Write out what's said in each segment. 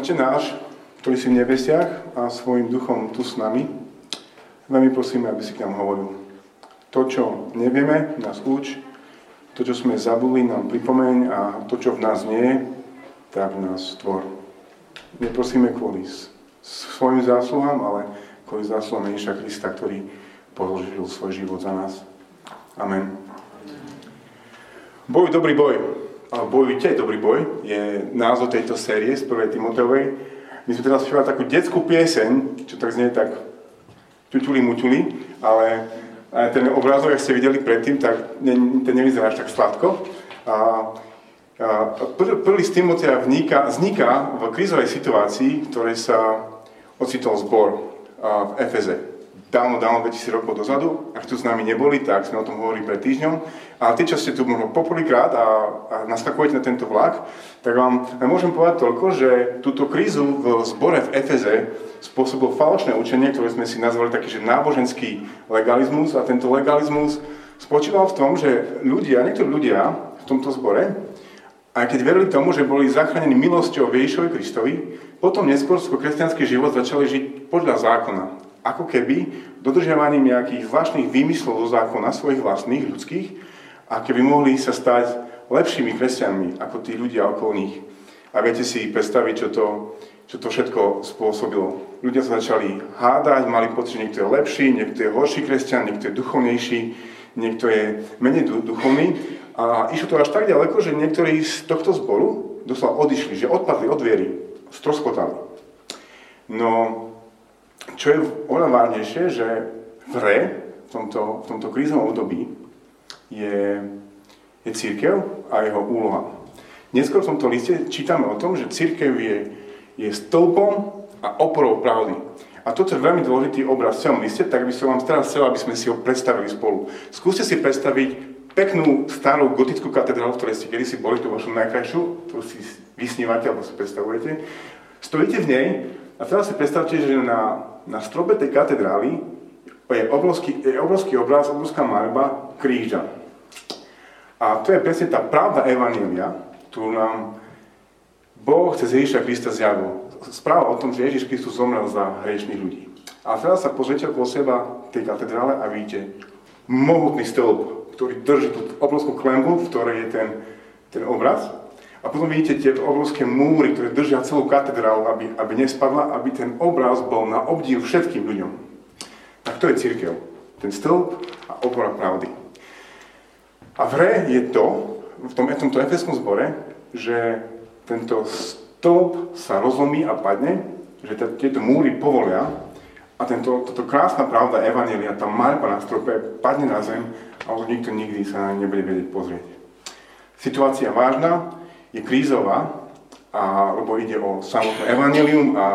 Oče náš, ktorý si v nebesiach a svojim duchom tu s nami, veľmi prosíme, aby si k nám hovoril. To, čo nevieme, nás uč, to, čo sme zabudli, nám pripomeň a to, čo v nás nie je, tak nás tvor. Neprosíme kvôli svojim zásluhám, ale kvôli zásluhám Ježiša Krista, ktorý položil svoj život za nás. Amen. Boj, dobrý boj bojujte, dobrý boj, je názov tejto série z 1. Timoteovej. My sme teraz spievali takú detskú pieseň, čo tak znie tak ťuťuli muťuli, ale ten obrázok, ak ste videli predtým, tak ten nevyzerá až tak sladko. A, a pr- prvý z Timotea vzniká, vzniká v krízovej situácii, v ktorej sa ocitol zbor v Efeze dávno, dávno 2000 rokov dozadu. Ak tu s nami neboli, tak sme o tom hovorili pred týždňom. A tí, čo ste tu možno poprvýkrát a, a naskakujete na tento vlak, tak vám môžem povedať toľko, že túto krízu v zbore v Efeze spôsobil falošné učenie, ktoré sme si nazvali taký, že náboženský legalizmus. A tento legalizmus spočíval v tom, že ľudia, niektorí ľudia v tomto zbore, aj keď verili tomu, že boli zachránení milosťou Ježišovi Kristovi, potom neskôr kresťanský život začali žiť podľa zákona ako keby dodržiavaním nejakých zvláštnych výmyslov zo zákona, svojich vlastných, ľudských, a keby mohli sa stať lepšími kresťanmi ako tí ľudia okolo nich. A viete si predstaviť, čo to, čo to všetko spôsobilo. Ľudia sa začali hádať, mali pocit, že niekto je lepší, niekto je horší kresťan, niekto je duchovnejší, niekto je menej duchovný. A išlo to až tak ďaleko, že niektorí z tohto zboru doslova odišli, že odpadli od viery, stroskotali. No, čo je oveľa vážnejšie, že v hre, v tomto, v tomto krízovom období, je, je církev a jeho úloha. Neskôr v tomto liste čítame o tom, že církev je, je stĺpom a oporou pravdy. A toto je veľmi dôležitý obraz v celom liste, tak by som vám teraz chcel, aby sme si ho predstavili spolu. Skúste si predstaviť peknú starú gotickú katedrálu, v ktorej ste kedysi boli, tú vašu najkrajšiu, ktorú si vysnívate alebo si predstavujete. Stojíte v nej a teraz si predstavte, že na na strobe tej katedrály je obrovský, je obrovský obraz, obrovská malba kríža. A to je presne tá pravda Evanília, ktorú nám Boh cez Ježiša Krista zjavil. Správa o tom, že Ježiš Kristus zomrel za hriešných ľudí. A teraz sa pozrite okolo seba tej katedrále a vidíte mohutný stĺp, ktorý drží tú obrovskú klembu, v ktorej je ten, ten obraz. A potom vidíte tie obrovské múry, ktoré držia celú katedrálu, aby, aby nespadla, aby ten obraz bol na obdiv všetkým ľuďom. Tak to je církev. Ten stĺp a opora pravdy. A v hre je to, v, tom, tomto efeskom zbore, že tento stĺp sa rozlomí a padne, že tieto múry povolia a tento, toto krásna pravda Evanelia, tá maľba na strope padne na zem a už nikto nikdy sa nebude vedieť pozrieť. Situácia vážna, je krízová, a, lebo ide o samotné evanelium a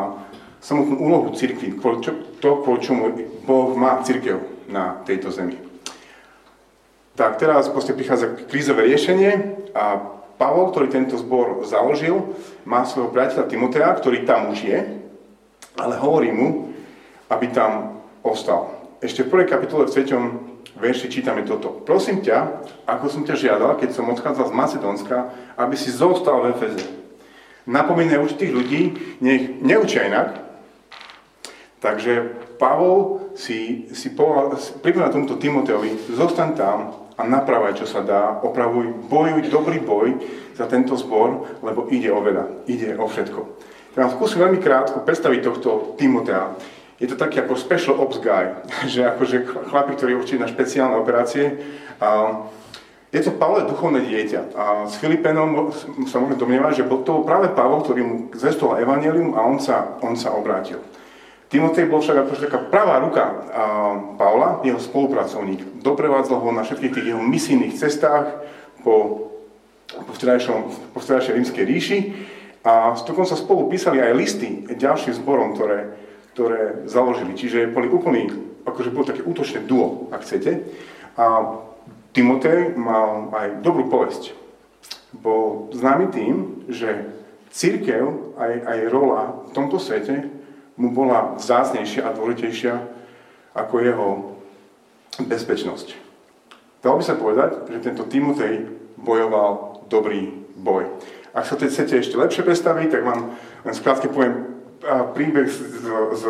samotnú úlohu cirkvi, to, kvôli čomu Boh má církev na tejto zemi. Tak teraz proste prichádza krízové riešenie a Pavol, ktorý tento zbor založil, má svojho priateľa Timotea, ktorý tam už je, ale hovorí mu, aby tam ostal. Ešte v prvej kapitole v 3 verši čítame toto. Prosím ťa, ako som ťa žiadal, keď som odchádzal z Macedónska, aby si zostal v Efeze. Napomínaj určitých ľudí, nech neučia inak. Takže Pavol si, si povedal, pripomína tomuto Timoteovi, zostan tam a napravaj, čo sa dá, opravuj, bojuj dobrý boj za tento zbor, lebo ide o veľa, ide o všetko. Teraz skúsim veľmi krátko predstaviť tohto Timotea je to taký ako special ops guy, že akože chlapi, ktorí určite na špeciálne operácie. A je to Pavle duchovné dieťa. A s Filipenom sa môžeme domnievať, že bol to práve Pavol, ktorý mu zvestoval evanelium a on sa, on sa obrátil. Timotej bol však akože taká pravá ruka Pavla, jeho spolupracovník. Doprevádzal ho na všetkých tých jeho misijných cestách po, po, po vtedajšej rímskej ríši a dokonca spolu písali aj listy ďalším zborom, ktoré, ktoré založili. Čiže boli úplný, akože bolo také útočné duo, ak chcete. A Timotej mal aj dobrú povesť. Bol známy tým, že církev, aj, aj rola v tomto svete mu bola vzácnejšia a dôležitejšia ako jeho bezpečnosť. Dalo by sa povedať, že tento Timotej bojoval dobrý boj. Ak sa to chcete ešte lepšie predstaviť, tak vám len skrátke poviem príbeh z, z, z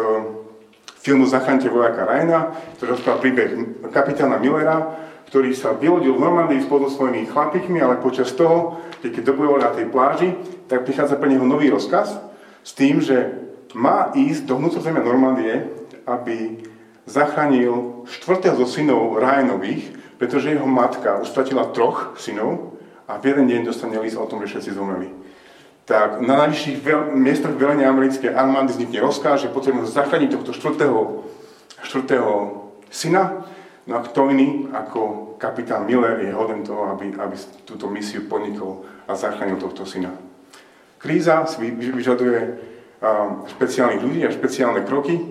filmu Zachránte vojaka Ryana, ktorý rozpráva príbeh kapitána Millera, ktorý sa vylodil v Normandii spolu s svojimi chlapíkmi, ale počas toho, keď dobojovali na tej pláži, tak prichádza pre neho nový rozkaz s tým, že má ísť do vnútrozemia Normandie, aby zachránil štvrtého zo synov Ryanových, pretože jeho matka už stratila troch synov a v jeden deň dostane list o tom, že všetci zomreli. Tak na najvyšších miestach velenia americkej armády vznikne rozkaz, že potrebujeme zachrániť tohto štvrtého, štvrtého syna, no a kto iný ako kapitán Miller je hoden toho, aby, aby túto misiu podnikol a zachránil tohto syna. Kríza vyžaduje špeciálnych ľudí a špeciálne kroky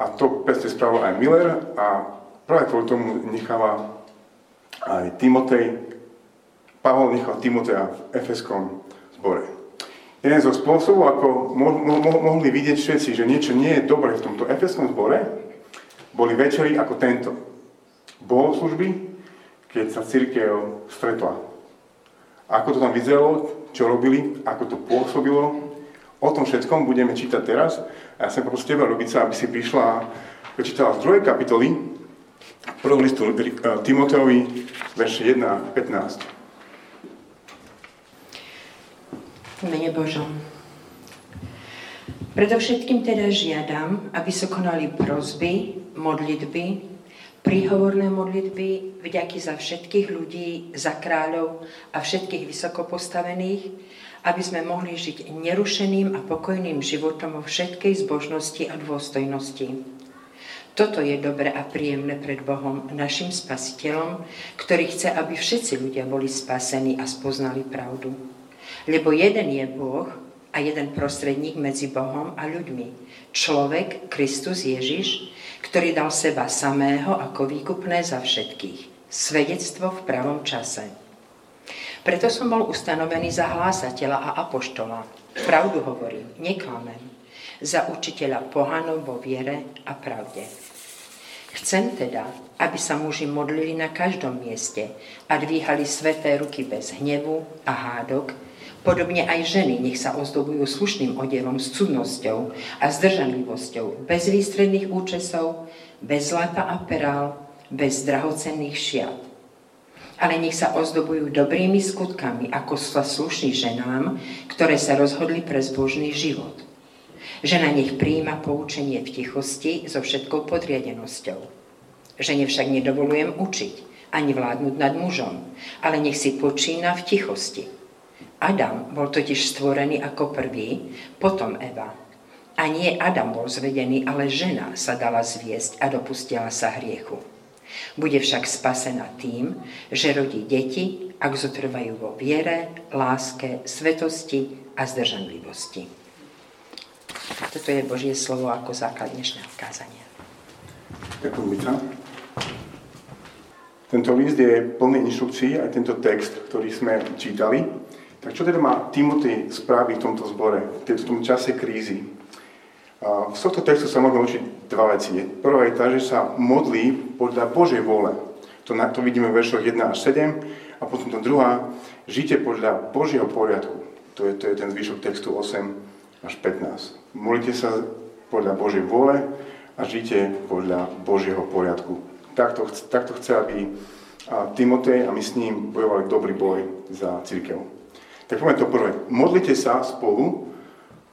a to presne spravil aj Miller a práve kvôli tomu necháva aj Timotej, Pavol nechal Timoteja v Efeskom zbore. Jeden zo spôsobov, ako mo- mo- mohli vidieť všetci, že niečo nie je dobré v tomto efeskom zbore, boli večery ako tento. Bohoslužby, keď sa církev stretla. Ako to tam vyzeralo, čo robili, ako to pôsobilo, o tom všetkom budeme čítať teraz. A ja som prosil teba, Rubica, aby si prišla a prečítala z druhej kapitoly, prvom listu eh, Timoteovi, verše 1 15. v mene Božom. Predovšetkým teda žiadam, aby sa konali prozby, modlitby, príhovorné modlitby, vďaky za všetkých ľudí, za kráľov a všetkých vysokopostavených, aby sme mohli žiť nerušeným a pokojným životom vo všetkej zbožnosti a dôstojnosti. Toto je dobre a príjemné pred Bohom, našim spasiteľom, ktorý chce, aby všetci ľudia boli spasení a spoznali pravdu. Lebo jeden je Boh a jeden prostredník medzi Bohom a ľuďmi. Človek, Kristus Ježiš, ktorý dal seba samého ako výkupné za všetkých. Svedectvo v pravom čase. Preto som bol ustanovený za hlásateľa a apoštola. Pravdu hovorím, neklamem. Za učiteľa pohanov vo viere a pravde. Chcem teda, aby sa muži modlili na každom mieste a dvíhali sveté ruky bez hnevu a hádok, Podobne aj ženy nech sa ozdobujú slušným odevom s cudnosťou a zdržanlivosťou, bez výstredných účesov, bez zlata a perál, bez drahocenných šiat. Ale nech sa ozdobujú dobrými skutkami, ako sa sluší ženám, ktoré sa rozhodli pre zbožný život. Žena nech príjima poučenie v tichosti so všetkou podriadenosťou. Žene však nedovolujem učiť, ani vládnuť nad mužom, ale nech si počína v tichosti. Adam bol totiž stvorený ako prvý, potom Eva. A nie Adam bol zvedený, ale žena sa dala zviesť a dopustila sa hriechu. Bude však spasená tým, že rodí deti, ak zotrvajú vo viere, láske, svetosti a zdržanlivosti. Toto je Božie slovo ako základ dnešného kázania. Ďakujem, Vita. Tento list je plný inštrukcií, aj tento text, ktorý sme čítali. Tak čo teda má Timothy spraviť v tomto zbore, v tomto čase krízy? Z tohto textu sa môžeme učiť dva veci. Prvá je tá, že sa modlí podľa Božej vôle. To, na, to vidíme v veršoch 1 až 7. A potom to druhá, žite podľa Božieho poriadku. To je, to je ten zvyšok textu 8 až 15. Molite sa podľa Božej vôle a žite podľa Božieho poriadku. Takto, takto chce, aby Timotej a my s ním bojovali dobrý boj za církev. Tak poďme to prvé. Modlite sa spolu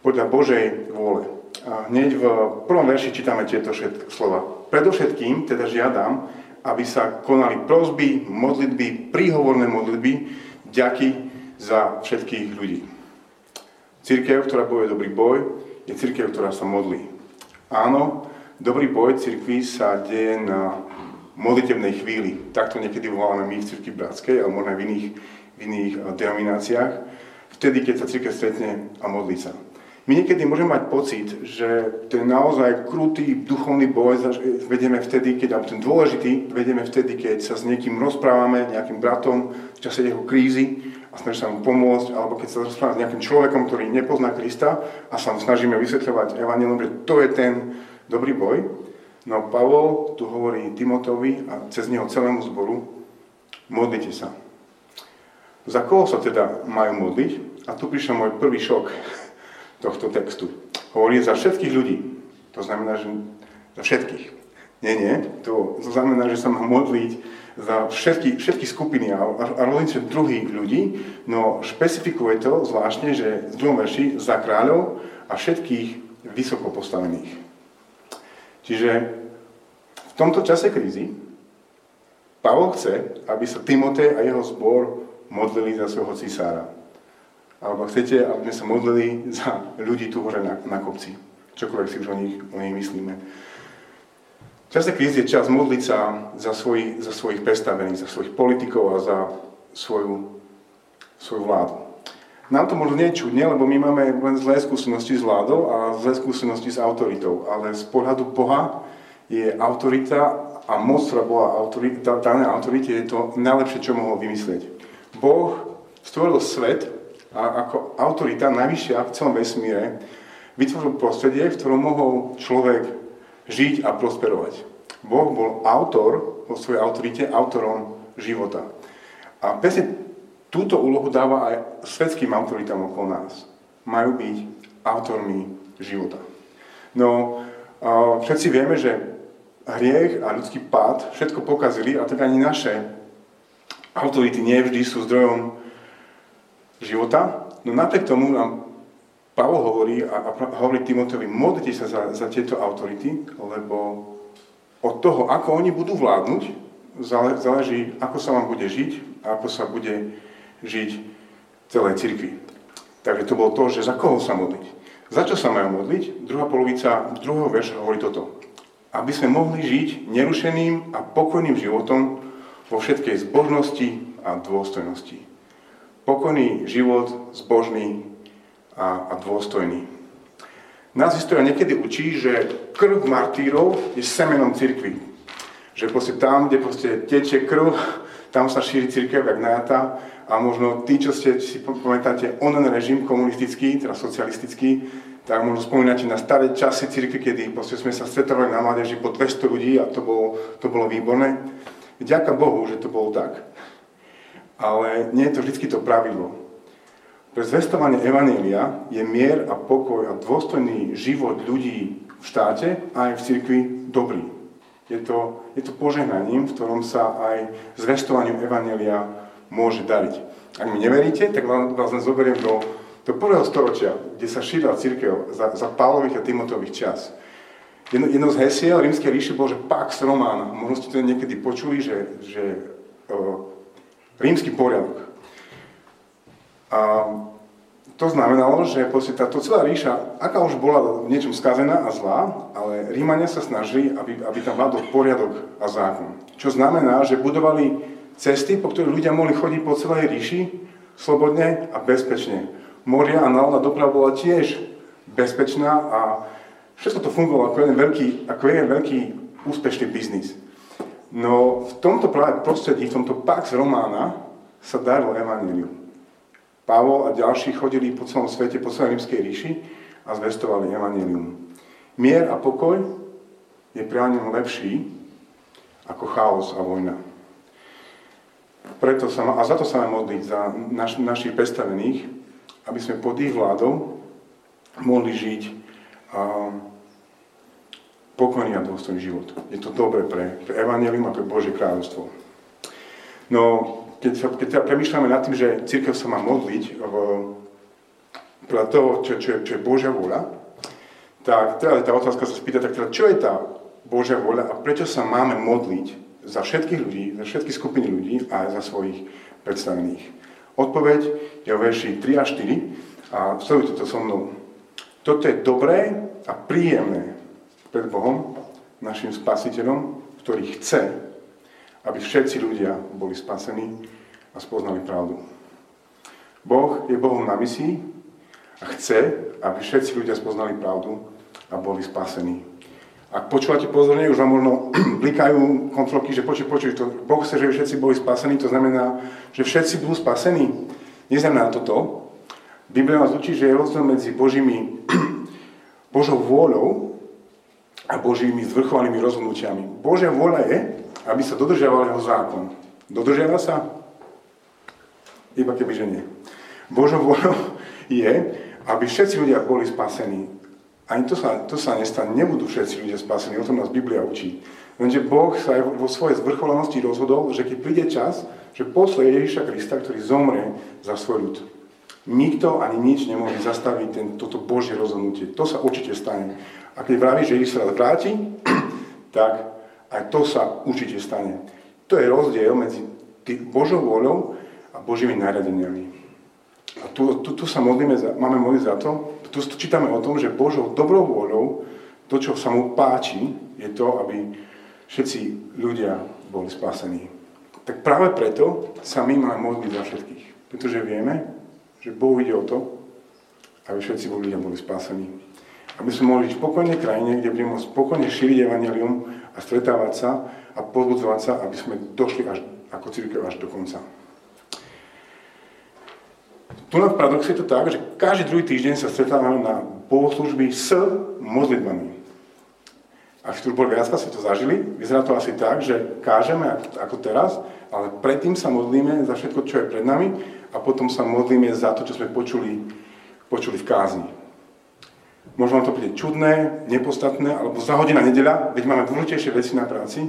podľa Božej vôle. A hneď v prvom verši čítame tieto všetky slova. Predovšetkým teda žiadam, aby sa konali prosby, modlitby, príhovorné modlitby, ďaky za všetkých ľudí. Církev, ktorá bojuje dobrý boj, je církev, ktorá sa modlí. Áno, dobrý boj církvy sa deje na modlitebnej chvíli. Takto niekedy voláme my v církvi bratskej, ale možno aj v iných, v iných eh, denomináciách. Vtedy, keď sa církev stretne a modlí sa. My niekedy môžeme mať pocit, že ten naozaj krutý duchovný boj vedieme vtedy, keď, alebo ten dôležitý vedieme vtedy, keď sa s niekým rozprávame, nejakým bratom v čase jeho krízy a snaží sa mu pomôcť, alebo keď sa rozprávame s nejakým človekom, ktorý nepozná Krista a sa mu snažíme vysvetľovať evangelom, že to je ten dobrý boj. No Pavol tu hovorí Timotovi a cez neho celému zboru, modlite sa. Za koho sa teda majú modliť? a tu prišiel môj prvý šok tohto textu. Hovorí za všetkých ľudí. To znamená, že za všetkých. Nie, nie. To znamená, že sa má modliť za všetky, všetky skupiny a, a rozličné druhy ľudí, no špecifikuje to zvláštne, že v druhom verši za kráľov a všetkých vysoko postavených. Čiže v tomto čase krízy Pavol chce, aby sa Timotej a jeho zbor modlili za svojho cisára. Alebo chcete, aby sme sa modlili za ľudí tu hore na, na kopci. Čokoľvek si už o nich, o nich myslíme. Časť krízy je čas modliť sa za, svoj, za svojich predstavených, za svojich politikov a za svoju, svoju vládu. Nám to možno nie je čudne, lebo my máme len zlé skúsenosti s vládou a zlé skúsenosti s autoritou, ale z pohľadu Boha je autorita a moc, ktorá bola autorita, dané autorite, je to najlepšie, čo mohol vymyslieť. Boh stvoril svet a ako autorita najvyššia v celom vesmíre vytvoril prostredie, v ktorom mohol človek žiť a prosperovať. Boh bol autor, vo svojej autorite, autorom života. A presne túto úlohu dáva aj svetským autoritám okolo nás. Majú byť autormi života. No, všetci vieme, že hriech a ľudský pád všetko pokazili a tak ani naše autority nie vždy sú zdrojom života. No napriek tomu nám Pavol hovorí a, a hovorí Timotovi, modlite sa za, za tieto autority, lebo od toho, ako oni budú vládnuť, záleží, ako sa vám bude žiť a ako sa bude žiť celej cirkvi. Takže to bolo to, že za koho sa modliť. Za čo sa majú modliť? Druhá polovica druhého verša hovorí toto. Aby sme mohli žiť nerušeným a pokojným životom vo všetkej zbožnosti a dôstojnosti. Pokojný život, zbožný, a, a dôstojný. Nás história niekedy učí, že krv martírov je semenom cirkvi. Že proste tam, kde proste tečie krv, tam sa šíri cirkev jak najata a možno tí, čo ste si pamätáte onen režim komunistický, teda socialistický, tak možno spomínate na staré časy cirkvi, kedy sme sa stretovali na mládeži po 200 ľudí a to bolo, to bolo výborné. Ďaká Bohu, že to bolo tak. Ale nie je to vždy to pravidlo. Pre zvestovanie Evanília je mier a pokoj a dôstojný život ľudí v štáte a aj v cirkvi dobrý. Je to, je to požehnaním, v ktorom sa aj zvestovaniu Evanília môže dariť. Ak mi neveríte, tak vás len zoberiem do, do prvého storočia, kde sa šírila církev za, za Pálových a Timotových čas. Jedno, jedno z hesiel rímskej ríše bolo, že Pax Romana. Možno ste to niekedy počuli, že, že o, rímsky poriadok. A to znamenalo, že táto celá ríša, aká už bola v niečom skazená a zlá, ale Rímania sa snažili, aby, aby tam vládol poriadok a zákon. Čo znamená, že budovali cesty, po ktorých ľudia mohli chodiť po celej ríši slobodne a bezpečne. Moria a náhodná doprava bola tiež bezpečná a všetko to fungovalo ako jeden veľký, ako jeden veľký úspešný biznis. No v tomto práve prostredí, v tomto Pax Romána sa darilo Evangelium. Pavol a ďalší chodili po celom svete, po celej rímskej ríši a zvestovali evanílium. Mier a pokoj je pre lepší ako chaos a vojna. Preto sa, a za to sa máme modliť, za naš, našich predstavených, aby sme pod ich vládou mohli žiť a, pokojný a dôstojný život. Je to dobré pre, pre Evangelium a pre Božie kráľovstvo. No, keď, sa, keď sa premýšľame nad tým, že církev sa má modliť v, podľa toho, čo, čo, čo je Božia vôľa, tak teda tá otázka sa spýta, tak teda čo je tá Božia vôľa a prečo sa máme modliť za všetkých ľudí, za všetky skupiny ľudí a za svojich predstavených. Odpoveď je o verši 3 a 4 a sledujte to so mnou. Toto je dobré a príjemné pred Bohom, našim spasiteľom, ktorý chce, aby všetci ľudia boli spasení a spoznali pravdu. Boh je Bohom na misii a chce, aby všetci ľudia spoznali pravdu a boli spasení. Ak počúvate pozorne, už vám možno blikajú kontrolky, že počuj, počuj, to Boh chce, že všetci boli spasení, to znamená, že všetci budú spasení. Neznamená to to. Biblia nás učí, že je rozdiel medzi Božími, Božou vôľou a Božími zvrchovanými rozhodnutiami. Božia vôľa je, aby sa dodržiaval jeho zákon. Dodržiava sa? Iba keby, že nie. Božou vôľou je, aby všetci ľudia boli spasení. Ani to sa, to sa nestane, nebudú všetci ľudia spasení, o tom nás Biblia učí. Lenže Boh sa vo svojej zvrchovanosti rozhodol, že keď príde čas, že posle Ježiša Krista, ktorý zomrie za svoj ľud. Nikto ani nič nemôže zastaviť ten, toto Božie rozhodnutie. To sa určite stane. A keď vraví, že sa vráti, tak aj to sa určite stane. To je rozdiel medzi Božou voľou a Božími nariadeniami. A tu, tu, tu sa modlíme za, máme modliť za to, tu čítame o tom, že Božou dobrou voľou, to, čo sa mu páči, je to, aby všetci ľudia boli spasení. Tak práve preto sa my máme modliť za všetkých. Pretože vieme, že Bohu ide o to, aby všetci boli ľudia boli spasení. Aby sme mohli v spokojnej krajine, kde budeme môcť spokojne šíriť evanelium a stretávať sa a pozbudzovať sa, aby sme došli až, ako církev až do konca. Tu na paradoxe je to tak, že každý druhý týždeň sa stretávame na bohoslužby s modlitbami. Ak ste už boli viac, ste to zažili, vyzerá to asi tak, že kážeme ako teraz, ale predtým sa modlíme za všetko, čo je pred nami a potom sa modlíme za to, čo sme počuli, počuli v kázni. Možno to príde čudné, nepostatné, alebo zahodená nedeľa, veď máme dôležitejšie veci na práci,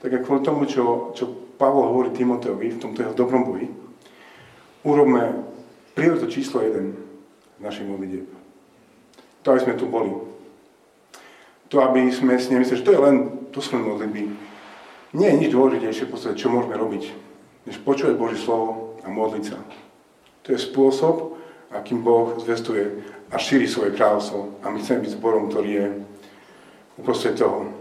tak ako kvôli tomu, čo, čo Pavol hovorí Timoteovi v tomto jeho dobrom boji, urobme prioritu číslo 1 v našej modlitbe. To, aby sme tu boli. To, aby sme si nemysleli, že to je len, to len modlitby. Nie je nič dôležitejšie v čo môžeme robiť, než počúvať Božie slovo a modliť sa. To je spôsob, akým Boh zvestuje a šíri svoje kráľovstvo. A my chceme byť zborom, ktorý je uprostred toho.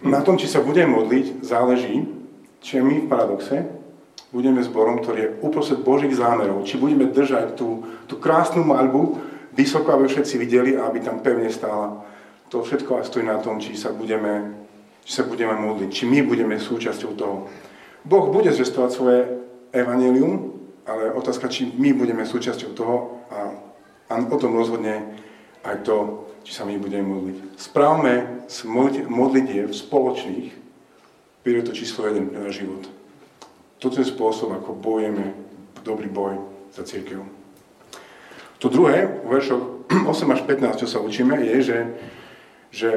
Na tom, či sa budeme modliť, záleží, či my v paradoxe budeme zborom, ktorý je uprostred Božích zámerov. Či budeme držať tú, tú krásnu maľbu vysoko, aby všetci videli a aby tam pevne stála. To všetko aj stojí na tom, či sa budeme, či sa budeme modliť, či my budeme súčasťou toho. Boh bude zvestovať svoje evanelium, ale otázka, či my budeme súčasťou toho a, a o tom rozhodne aj to, či sa my budeme modliť. Správme modlitieb spoločných, to číslo 1 pre náš život. Toto je spôsob, ako bojujeme dobrý boj za církev. To druhé, v veršoch 8 až 15, čo sa učíme, je, že, že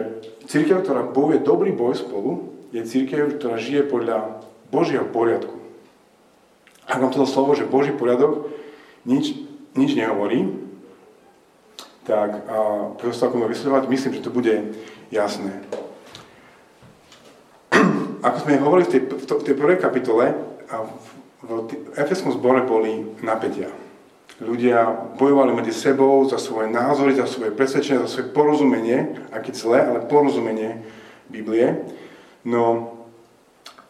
církev, ktorá bojuje dobrý boj spolu, je církev, ktorá žije podľa Božieho poriadku. Ak vám toto slovo, že Boží poriadok nič, nič nehovorí, tak a preto sa ako vysvetľovať, myslím, že to bude jasné. Ako sme hovorili v tej, v tej prvej kapitole, a v, v Efeskom zbore boli napätia. Ľudia bojovali medzi sebou za svoje názory, za svoje presvedčenie, za svoje porozumenie, aj keď zlé, ale porozumenie Biblie. No,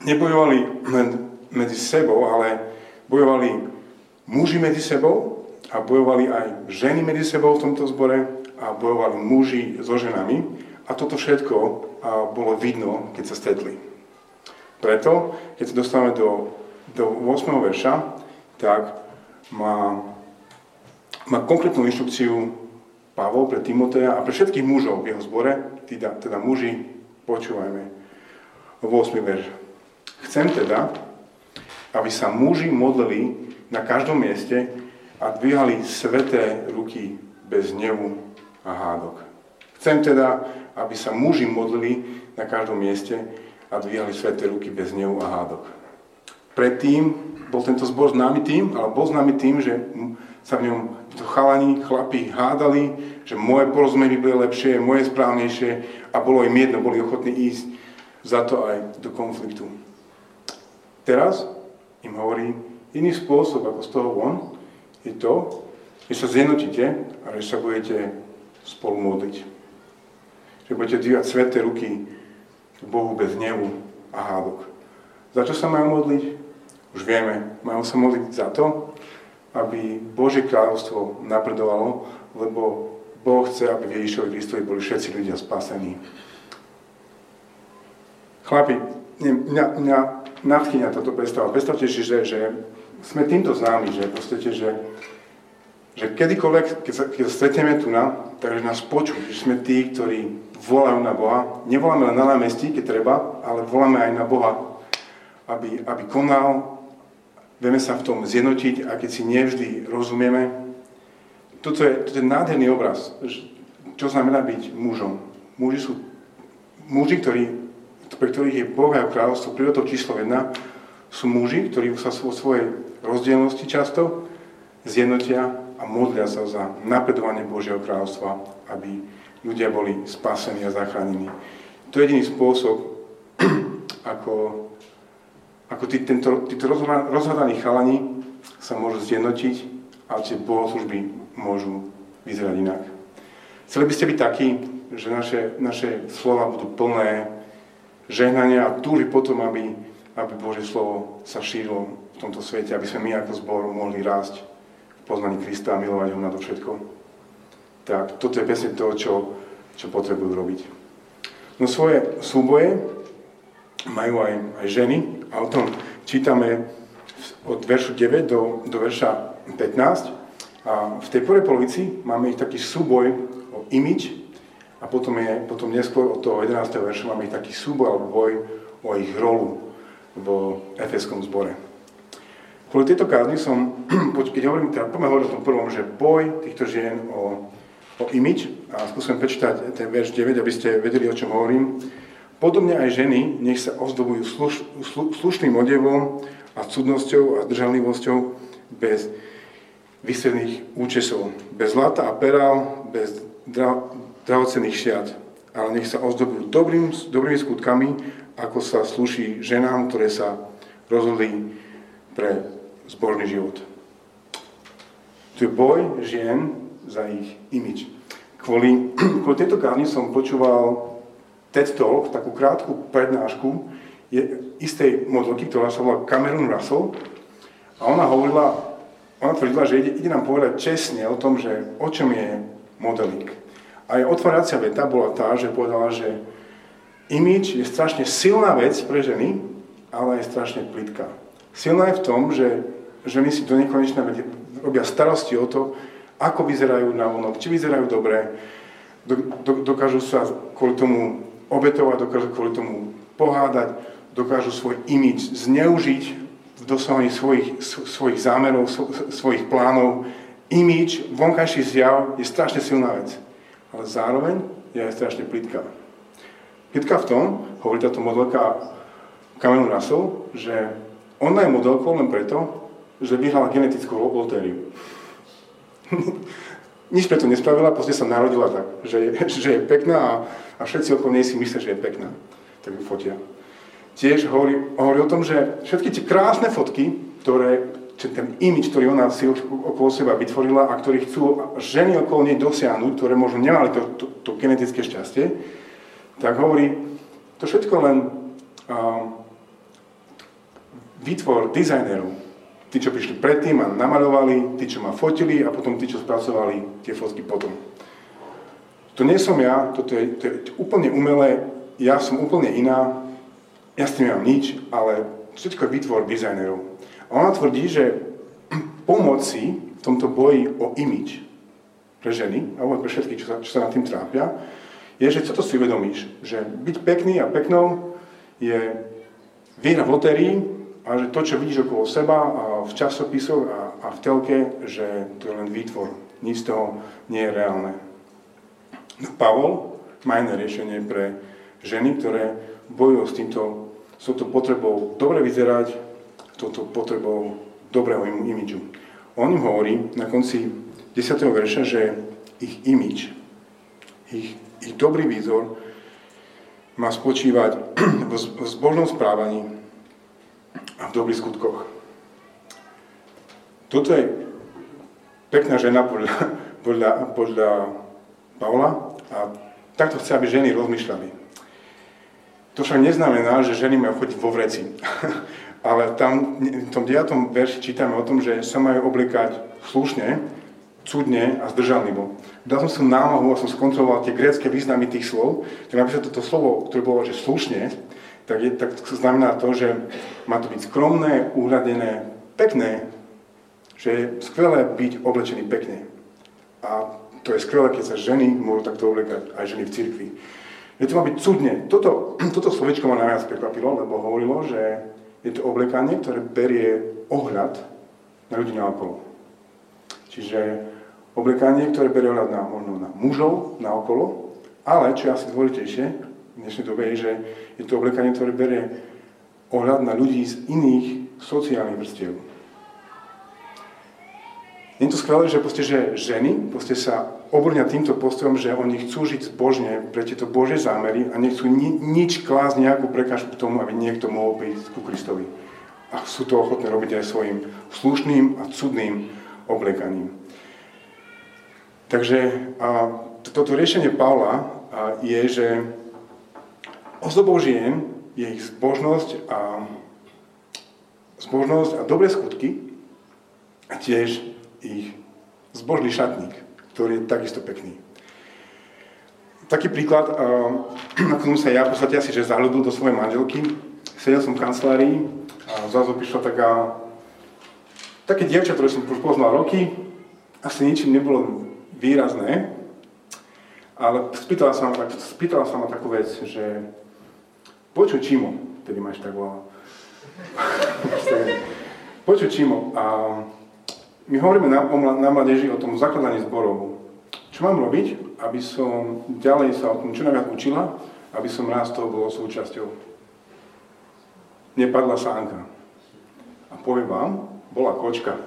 nebojovali medzi sebou, ale bojovali muži medzi sebou a bojovali aj ženy medzi sebou v tomto zbore a bojovali muži so ženami. A toto všetko bolo vidno, keď sa stretli. Preto, keď sa dostávame do, do 8. verša, tak má, má konkrétnu inštrukciu Pavol pre Timoteja a pre všetkých mužov v jeho zbore, teda, teda muži, počúvajme. 8. verš. Chcem teda, aby sa muži modlili na každom mieste a dvíhali sveté ruky bez hnevu a hádok. Chcem teda, aby sa muži modlili na každom mieste a dvíhali sveté ruky bez hnevu a hádok. Predtým bol tento zbor známy tým, ale bol známy tým, že sa v ňom to chalani, chlapi hádali, že moje porozumenie bude lepšie, moje správnejšie a bolo im jedno, boli ochotní ísť za to aj do konfliktu. Teraz im hovorí, iný spôsob ako z toho von je to, že sa zjednotíte a že sa budete spolu modliť. Že budete dvíjať sveté ruky k Bohu bez hnevu a hádok. Za čo sa majú modliť? Už vieme, majú sa modliť za to, aby Božie kráľovstvo napredovalo, lebo Boh chce, aby v Ježišovi Kristovi boli všetci ľudia spasení. Chlapi, mňa, mňa nadchýňa toto predstava. Predstavte si, že, že sme týmto známi, že proste, že, že kedykoľvek, keď sa, keď sa stretneme tu na, takže nás počuť, že sme tí, ktorí volajú na Boha. Nevoláme len na námestí, keď treba, ale voláme aj na Boha, aby, aby konal vieme sa v tom zjednotiť, a keď si nevždy rozumieme. Toto je, toto je nádherný obraz, čo znamená byť mužom. Muži sú muži, ktorí, pre ktorých je Boh a kráľovstvo prírodou číslo 1, sú muži, ktorí sa vo svojej rozdielnosti často zjednotia a modlia sa za napredovanie Božieho kráľovstva, aby ľudia boli spasení a zachránení. To je jediný spôsob, ako ako tí, tento, títo rozhľadaní chalani sa môžu zjednotiť a tie bohoslužby môžu vyzerať inak. Chceli by ste byť takí, že naše, naše slova budú plné žehnania a túži potom, aby, aby Božie slovo sa šírilo v tomto svete, aby sme my ako zbor mohli rásť v poznaní Krista a milovať ho na to všetko. Tak toto je presne to, čo, čo potrebujú robiť. No svoje súboje majú aj, aj ženy, a o tom čítame od veršu 9 do, do verša 15. A v tej prvej polovici máme ich taký súboj o imič a potom, je, potom neskôr od toho 11. verša máme taký súboj alebo boj o ich rolu v efeskom zbore. Kvôli tejto kázni som, keď hovorím, teda poďme hovoriť o tom prvom, že boj týchto žien o, o imič, a skúsim prečítať ten verš 9, aby ste vedeli, o čom hovorím. Podobne aj ženy nech sa ozdobujú sluš, slu, slušným odevom a cudnosťou a zdržanlivosťou bez vysledných účesov, bez zlata a perál, bez dra, drahocených šiat, ale nech sa ozdobujú dobrým, dobrými skutkami, ako sa sluší ženám, ktoré sa rozhodli pre zborný život. To je boj žien za ich imič. Kvôli, kvôli tejto kázni som počúval TED Talk, takú krátku prednášku je istej modelky, ktorá sa volá Cameron Russell. A ona hovorila, ona tvrdila, že ide, ide nám povedať čestne o tom, že o čom je modeling. A jej otváracia veta bola tá, že povedala, že image je strašne silná vec pre ženy, ale je strašne plitká. Silná je v tom, že ženy si do nekonečna robia starosti o to, ako vyzerajú na vonok, či vyzerajú dobre, dokážu sa kvôli tomu obetovať, dokážu kvôli tomu pohádať, dokážu svoj imič zneužiť v dosahovaní svojich, svojich zámerov, svojich plánov. Imič, vonkajší zjav je strašne silná vec, ale zároveň je aj strašne plitká. Plitka v tom, hovorí táto modelka Cameron Russell, že ona je modelkou len preto, že vyhrala genetickú lotériu. Nič preto nespravila, proste sa narodila tak, že je, že je pekná a, a všetci okolo nej si myslia, že je pekná. Tak ju fotia. Tiež hovorí, hovorí o tom, že všetky tie krásne fotky, ktoré, ten imič, ktorý ona si okolo seba vytvorila a ktorý chcú ženy okolo nej dosiahnuť, ktoré možno nemali to, to, to genetické šťastie, tak hovorí, to všetko len uh, výtvor dizajnerov, tí, čo prišli predtým a namalovali, tí, čo ma fotili a potom tí, čo spracovali tie fotky potom. To nie som ja, toto je, to je úplne umelé, ja som úplne iná, ja s tým nemám nič, ale všetko je výtvor dizajnerov. Ona tvrdí, že pomoci v tomto boji o imič pre ženy, alebo pre všetkých, čo sa, čo sa nad tým trápia, je, že čo to si uvedomíš, že byť pekný a peknou je výhra v lotérii, a že to, čo vidíš okolo seba a v časopisoch a, a v telke, že to je len výtvor. Nič z toho nie je reálne. No, Pavol má iné riešenie pre ženy, ktoré bojujú s týmto, s touto potrebou dobre vyzerať, touto potrebou dobrého imidžu. On im hovorí na konci 10. verša, že ich imidž, ich, ich dobrý výzor má spočívať v zbožnom správaní, a v dobrých skutkoch. Toto je pekná žena podľa, podľa, podľa Pavla a takto chce, aby ženy rozmýšľali. To však neznamená, že ženy majú chodiť vo vreci. Ale tam v tom 9. verši čítame o tom, že sa majú oblikať slušne, cudne a zdržanlivo. Dal som si námahu a som skontroloval tie grécké významy tých slov, tak napríklad toto slovo, ktoré bolo, že slušne, tak, je, tak znamená to, že má to byť skromné, uhradené, pekné, že je skvelé byť oblečený pekne. A to je skvelé, keď sa ženy môžu takto oblekať, aj ženy v cirkvi. Je to má byť cudne. Toto, toto slovičko ma najviac prekvapilo, lebo hovorilo, že je to oblekanie, ktoré berie ohľad na ľudí na okolo. Čiže oblekanie, ktoré berie ohľad na, možno na mužov na okolo, ale čo je asi dôležitejšie v dnešnej dobe je, že je to oblekanie, ktoré berie ohľad na ľudí z iných sociálnych vrstiev. Je to skvelé, že, proste, že ženy proste sa obrňa týmto postojom, že oni chcú žiť zbožne pre tieto Bože zámery a nechcú ni, nič klásť nejakú prekážku tomu, aby niekto mohol prísť ku Kristovi. A sú to ochotné robiť aj svojim slušným a cudným oblekaním. Takže a, toto riešenie Pavla je, že ozdobou žien je ich zbožnosť a, zbožnosť a dobré skutky a tiež ich zbožný šatník, ktorý je takisto pekný. Taký príklad, ako som sa ja v podstate asi že zahľudil do svojej manželky. Sedel som v kancelárii a zrazu prišla taká, také dievča, ktoré som už poznal roky, asi ničím nebolo výrazné, ale spýtala sa ma, spýtala sa ma takú vec, že počuj Čimo, tedy máš tak volal. počuj Čimo, a my hovoríme na, na mladeži o tom zakladaní zborov. Čo mám robiť, aby som ďalej sa o tom čo najviac učila, aby som raz toho bol súčasťou. Nepadla sánka. A poviem vám, bola kočka.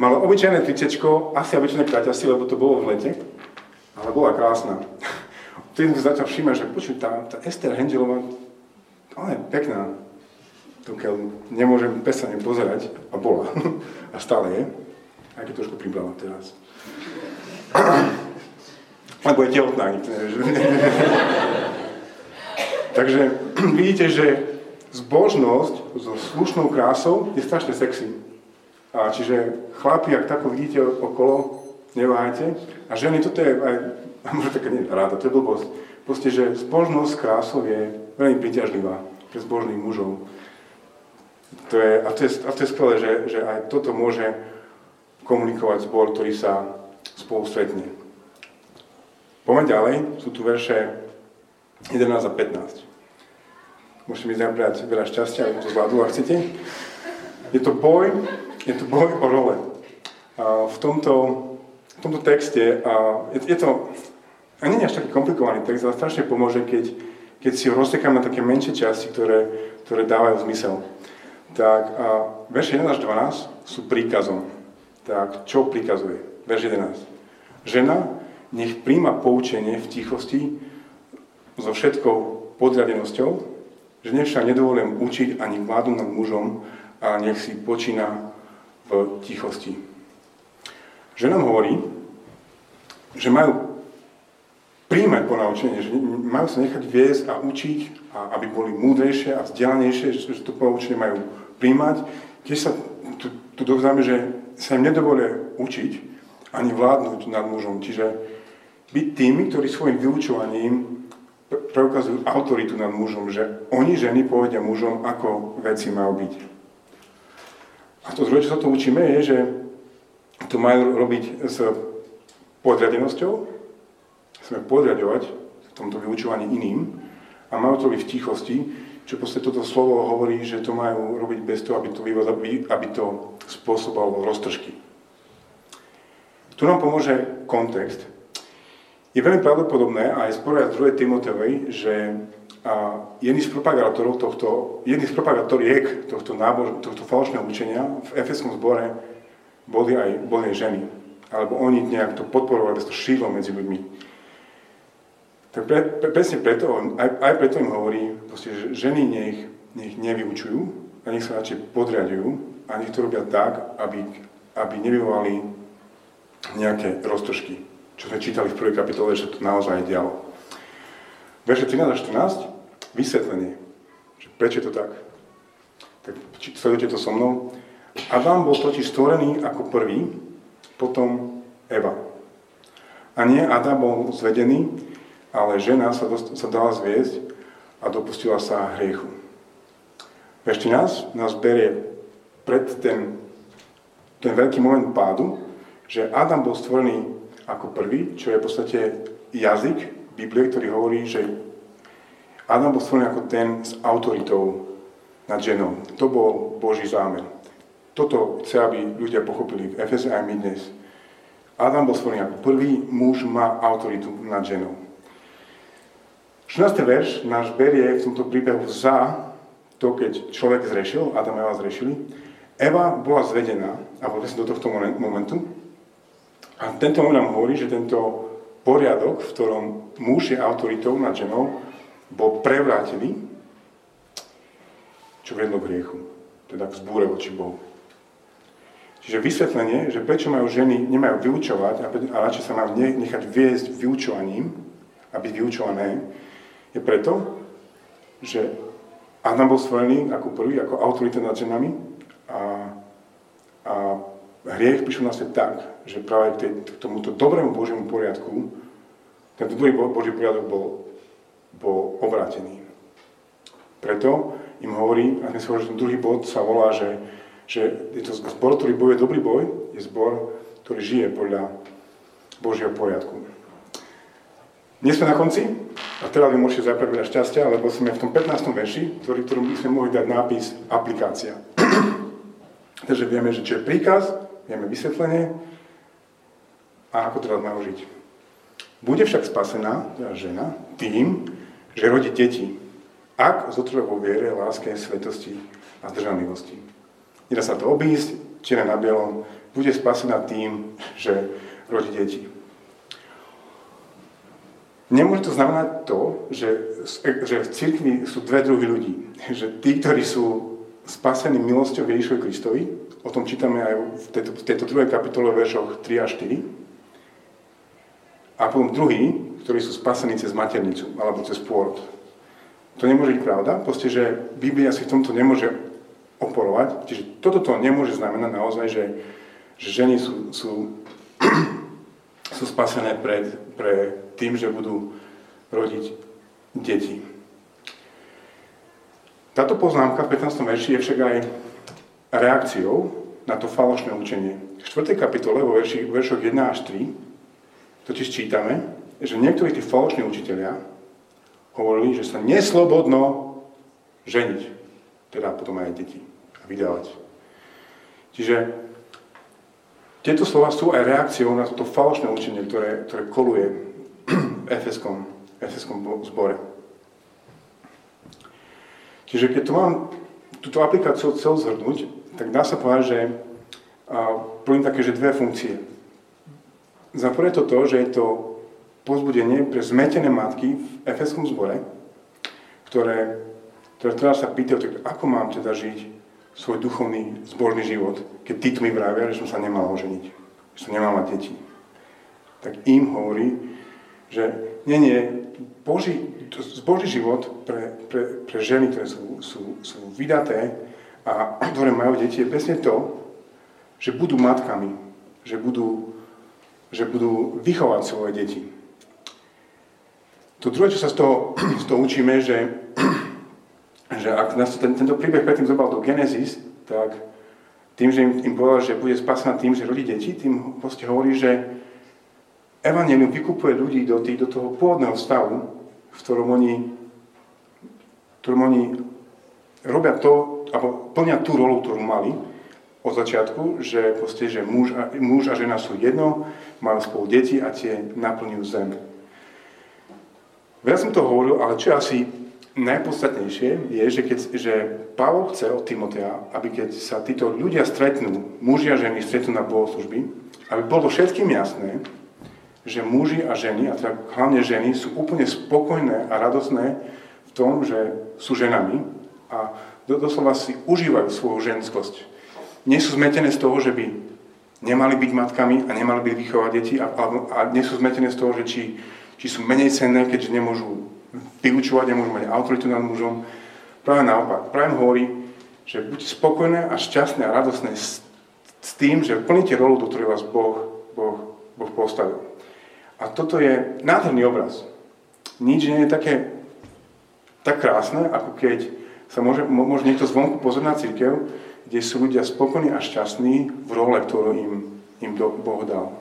Mala obyčajné tricečko, asi obyčajné kraťasy, lebo to bolo v lete, ale bola krásna. Vtedy si začal všímať, že počuť, tá, tá Ester Hengelová, ona je pekná dokiaľ nemôžem pesane pozerať, a bola, a stále je, aj keď trošku pribrala teraz. Lebo je tehotná, nikto nevie, že... Takže vidíte, že zbožnosť so slušnou krásou je strašne sexy. A čiže chlapi, ak tako vidíte okolo, neváhajte. A ženy, toto je aj, možno nie ráda, to je blbosť. Proste, že zbožnosť s krásou je veľmi priťažlivá pre zbožných mužov. To je, a, to je, a to je skvelé, že, že aj toto môže komunikovať zbor, ktorý sa spolu stretne. Poďme ďalej, sú tu verše 11 a 15. Môžete mi zabrať veľa šťastia, aby to zvládnu, ak chcete. Je to boj, je to boj o role. A v, tomto, v tomto texte, a je, je to, a nie je až taký komplikovaný text, ale strašne pomôže, keď, keď si ho roztekáme na také menšie časti, ktoré, ktoré dávajú zmysel tak a verš 11 až 12 sú príkazom. Tak čo prikazuje? Verš 11. Žena nech príjma poučenie v tichosti so všetkou podriadenosťou, že nech však nedovolím učiť ani vládu nad mužom a nech si počína v tichosti. Žena hovorí, že majú príjmať ponaučenie, že majú sa nechať viesť a učiť, a aby boli múdrejšie a vzdelanejšie, že to ponaučenie majú príjmať, keď sa tu, tu dovzdáme, že sa im nedovolia učiť ani vládnuť nad mužom. Čiže byť tými, ktorí svojim vyučovaním preukazujú autoritu nad mužom, že oni ženy povedia mužom, ako veci majú byť. A to druhé, čo sa to učíme, je, že to majú robiť s podriadenosťou, sme podriadovať v tomto vyučovaní iným a majú to robiť v tichosti, čo proste toto slovo hovorí, že to majú robiť bez toho, aby to, aby to spôsobovalo roztržky. Tu nám pomôže kontext. Je veľmi pravdepodobné, aj z 2. Timoteovej, že a jedný z propagátorov tohto, jedný z propagátoriek tohto, nábož, tohto falošného učenia v Efeskom zbore boli aj, boli ženy. Alebo oni nejak to podporovali, to šílo medzi ľuďmi. Tak pre, pre, presne preto, aj, aj preto im hovorí, proste, že ženy nech, nech nevyučujú a nech sa radšej podriadujú a nech to robia tak, aby, aby nevyvolali nejaké roztržky, čo sme čítali v prvej kapitole, že to naozaj dialo. Verše 13 a 14, vysvetlenie, že prečo je to tak. Tak sledujte to so mnou. Adam bol totiž stvorený ako prvý, potom Eva. A nie Adam bol zvedený, ale žena sa, dost, sa dala zviesť a dopustila sa hriechu. Ešte nás, nás berie pred ten, ten veľký moment pádu, že Adam bol stvorený ako prvý, čo je v podstate jazyk Biblie, ktorý hovorí, že Adam bol stvorený ako ten s autoritou nad ženou. To bol Boží zámer. Toto chce, aby ľudia pochopili v Efeze aj my dnes. Adam bol stvorený ako prvý muž má autoritu nad ženou. 16. verš náš berie v tomto príbehu za to, keď človek zrešil, Adam a Eva zrešili. Eva bola zvedená, a poďme do tohto momentu, a tento moment nám hovorí, že tento poriadok, v ktorom muž je autoritou nad ženou, bol prevrátený, čo vedlo k hriechu, teda k zbúre voči Bohu. Čiže vysvetlenie, že prečo majú ženy, nemajú vyučovať a, radšej sa majú nechať viesť vyučovaním a byť vyučované, je preto, že Adam bol stvorený ako prvý, ako autorita nad ženami a, a hriech prišiel na svet tak, že práve k, tej, k tomuto dobrému Božiemu poriadku, tento druhý Boží poriadok bol, bol obrátený. Preto im hovorí, a dnes hovorí, že ten druhý bod sa volá, že, že je to zbor, ktorý bojuje dobrý boj, je zbor, ktorý žije podľa Božieho poriadku. Dnes sme na konci a teraz vy môžete zaprať veľa šťastia, lebo sme v tom 15. verši, ktorý, ktorom by sme mohli dať nápis aplikácia. Takže vieme, že čo je príkaz, vieme vysvetlenie a ako teraz máme žiť. Bude však spasená, teda žena, tým, že rodí deti, ak zotrvá vo viere, láske, svetosti a zdržanlivosti. Nedá sa to obísť, čierne na bielom, bude spasená tým, že rodí deti. Nemôže to znamenať to, že, že v cirkvi sú dve druhy ľudí. Že tí, ktorí sú spasení milosťou Ježišovi Kristovi, o tom čítame aj v tejto, v tejto druhej kapitole veršoch 3 a 4. A potom druhý, ktorí sú spasení cez maternicu alebo cez pôrod. To nemôže byť pravda, proste, že Biblia si v tomto nemôže oporovať. Čiže toto to nemôže znamenať naozaj, že, že ženy sú, sú, sú spasené pred, pre tým, že budú rodiť deti. Táto poznámka v 15. verši je však aj reakciou na to falošné učenie. V 4. kapitole vo verši, veršoch 1 až 3 totiž čítame, že niektorí tí falošní učiteľia hovorili, že sa neslobodno ženiť, teda potom aj deti a vydávať. Čiže tieto slova sú aj reakciou na toto falošné učenie, ktoré, ktoré koluje v efeskom, efeskom zbore. Čiže keď tu mám túto aplikáciu chcel zhrnúť, tak dá sa povedať, že plním také, že dve funkcie. Za prvé to to, že je to pozbudenie pre zmetené matky v efeskom zbore, ktoré, ktoré teraz sa pýtajú, ako mám teda žiť svoj duchovný, zbožný život, keď títo mi vravia, že som sa nemal oženiť, že som nemal mať deti. Tak im hovorí, že nie, nie, Boží, zbožný život pre, pre, pre ženy, ktoré sú, sú, sú vydaté a ktoré majú deti, je presne to, že budú matkami, že budú, že budú vychovať svoje deti. To druhé, čo sa z toho, z toho učíme, že, že ak nás ten, tento príbeh predtým zobral do Genesis, tak tým, že im, im povedal, že bude spasená tým, že rodí deti, tým proste hovorí, že Evangelium vykupuje ľudí do, tých, do toho pôvodného stavu, v ktorom oni, ktorom oni robia to, alebo plnia tú rolu, ktorú mali od začiatku, že, proste, že muž, a, muž a žena sú jedno, majú spolu deti a tie naplňujú zem. Veľa som to hovoril, ale čo asi najpodstatnejšie je, že, keď, že Pavol chce od Timotea, aby keď sa títo ľudia stretnú, muži a ženy stretnú na bohoslužby, aby bolo všetkým jasné, že muži a ženy, a teda hlavne ženy, sú úplne spokojné a radosné v tom, že sú ženami a doslova si užívajú svoju ženskosť. Nie sú zmetené z toho, že by nemali byť matkami a nemali byť vychovať deti a, a, a nie sú zmetené z toho, že či či sú menej cenné, keďže nemôžu vyučovať, nemôžu mať autoritu nad mužom. Práve naopak. Práve hovorí, že buďte spokojné a šťastné a radosné s, s tým, že plníte rolu, do ktorej vás boh, boh, boh postavil. A toto je nádherný obraz. Nič nie je také tak krásne, ako keď sa môže, môže niekto zvonku pozrieť na církev, kde sú ľudia spokojní a šťastní v role, ktorú im, im Boh dal.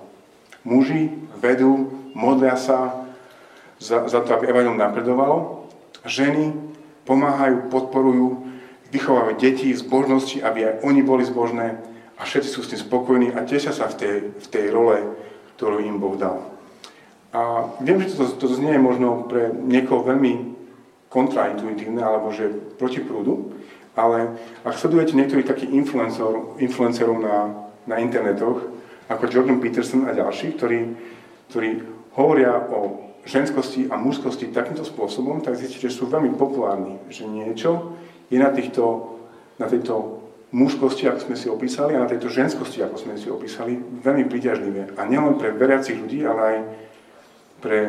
Muži vedú, modlia sa, za, za to, aby Evangelium napredovalo. Ženy pomáhajú, podporujú, vychovávajú deti v zbožnosti, aby aj oni boli zbožné a všetci sú s tým spokojní a tešia sa v tej, v tej role, ktorú im Boh dal. A viem, že to, to znie možno pre niekoho veľmi kontraintuitívne alebo že proti prúdu, ale ak sledujete niektorých takých influencerov, influencerov na, na internetoch, ako Jordan Peterson a ďalší, ktorí, ktorí hovoria o ženskosti a mužskosti takýmto spôsobom, tak zistíte, že sú veľmi populárni, že niečo je na, týchto, na tejto mužskosti, ako sme si opísali, a na tejto ženskosti, ako sme si opísali, veľmi príťažlivé. A nielen pre veriacich ľudí, ale aj pre,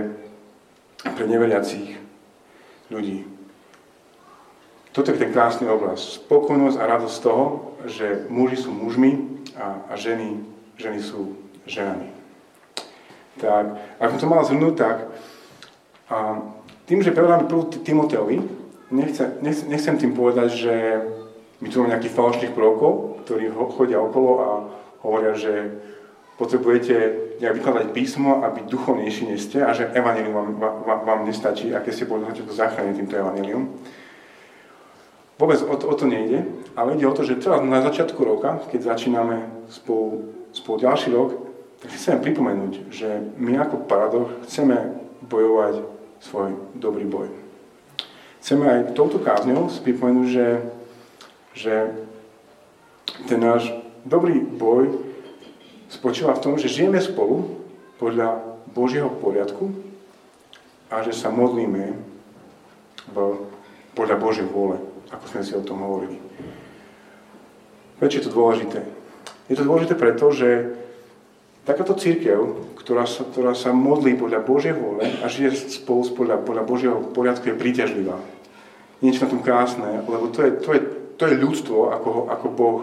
pre neveriacich ľudí. Toto je ten krásny obraz. Spokojnosť a radosť z toho, že muži sú mužmi a, a ženy, ženy sú ženami. Tak, ak som to mal zhrnúť, tak a tým, že preberáme prvú Timoteovi, nechcem, nechcem tým povedať, že my tu máme nejakých falošných prorokov, ktorí chodia okolo a hovoria, že potrebujete nejak vykladať písmo a byť duchovnejší než ste a že evanelium vám, vám, vám nestačí a keď ste povedali, to zachráni týmto evanelium. Vôbec o to, o to nejde, ale ide o to, že teraz na začiatku roka, keď začíname spolu, spolu ďalší rok, tak chcem pripomenúť, že my ako paradoch chceme bojovať svoj dobrý boj. Chceme aj touto kázňou pripomenúť, že, že ten náš dobrý boj spočíva v tom, že žijeme spolu podľa Božieho poriadku a že sa modlíme v, podľa Božej vôle, ako sme si o tom hovorili. Prečo je to dôležité? Je to dôležité preto, že takáto církev, ktorá sa, ktorá sa modlí podľa Božej vôle a žije spolu podľa, podľa Božieho poriadku, je príťažlivá. Niečo na tom krásne, lebo to je, to je, to je ľudstvo, ako, ako boh,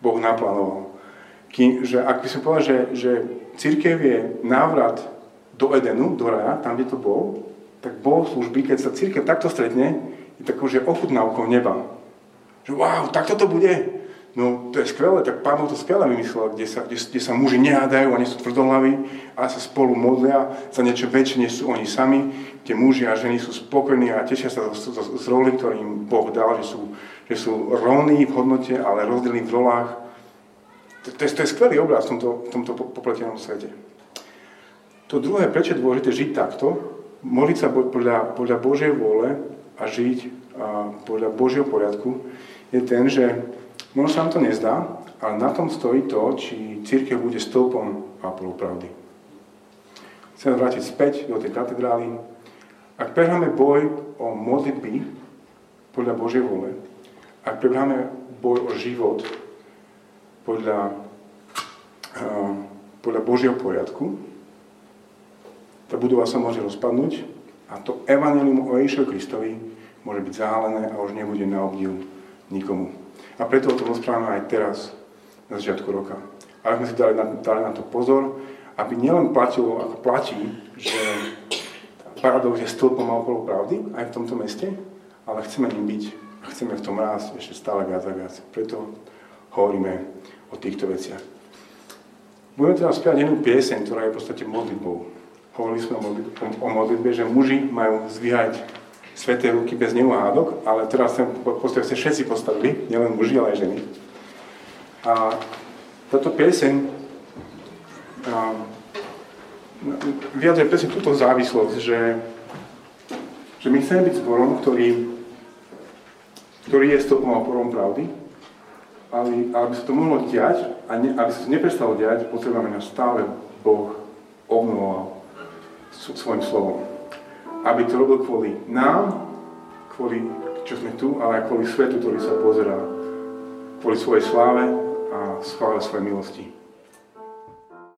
boh naplánoval že ak by som povedal, že, že církev je návrat do Edenu, do raja, tam, kde to bol, tak bol služby, keď sa církev takto stretne, je takou, že okolo neba. Že wow, takto to bude. No to je skvelé, tak Pán to skvelé vymyslel, kde sa, kde, kde sa muži nehádajú, oni sú tvrdohlaví, ale sa spolu modlia za niečo väčšie, než sú oni sami, kde muži a ženy sú spokojní a tešia sa z, z, z roli, ktorý im Boh dal, že sú, že sú rovní v hodnote, ale rozdielní v rolách. To, to, je, to je skvelý obraz v tomto, v tomto popletenom svete. To druhé, prečo je dôležité žiť takto, modliť sa podľa, podľa Božej vôle a žiť a podľa Božieho poriadku, je ten, že možno sa nám to nezdá, ale na tom stojí to, či církev bude stĺpom a pravdy. Chcem vrátiť späť do tej katedrály. Ak prehráme boj o modlitby podľa Božej vôle, ak prehráme boj o život podľa, uh, podľa Božieho poriadku, tá budova sa môže rozpadnúť a to evanelium o Ježišovi Kristovi môže byť zahalené a už nebude na obdiv nikomu. A preto o tom rozprávame aj teraz, na začiatku roka. Ale sme si dali na, dali na to pozor, aby nielen platilo, ako platí, že paradox je stĺpom a okolo pravdy, aj v tomto meste, ale chceme ním byť a chceme v tom rásť ešte stále viac a viac. Preto hovoríme o týchto veciach. Budeme teraz spievať jednu pieseň, ktorá je v podstate modlitbou. Hovorili sme o modlitbe že muži majú zvíhať sveté ruky bez neuhádok, ale teraz sa podstate sa všetci postavili, nielen muži, ale aj ženy. A táto pieseň vyjadruje presne túto závislosť, že, že my chceme byť zborom, ktorý, ktorý je stopom a porom pravdy, ale aby sa to mohlo diať a ne, aby sa to neprestalo diať, potrebujeme nás stále Boh obnovoval svojim slovom. Aby to robil kvôli nám, kvôli čo sme tu, ale aj kvôli svetu, ktorý sa pozerá, kvôli svojej sláve a sláve svojej milosti.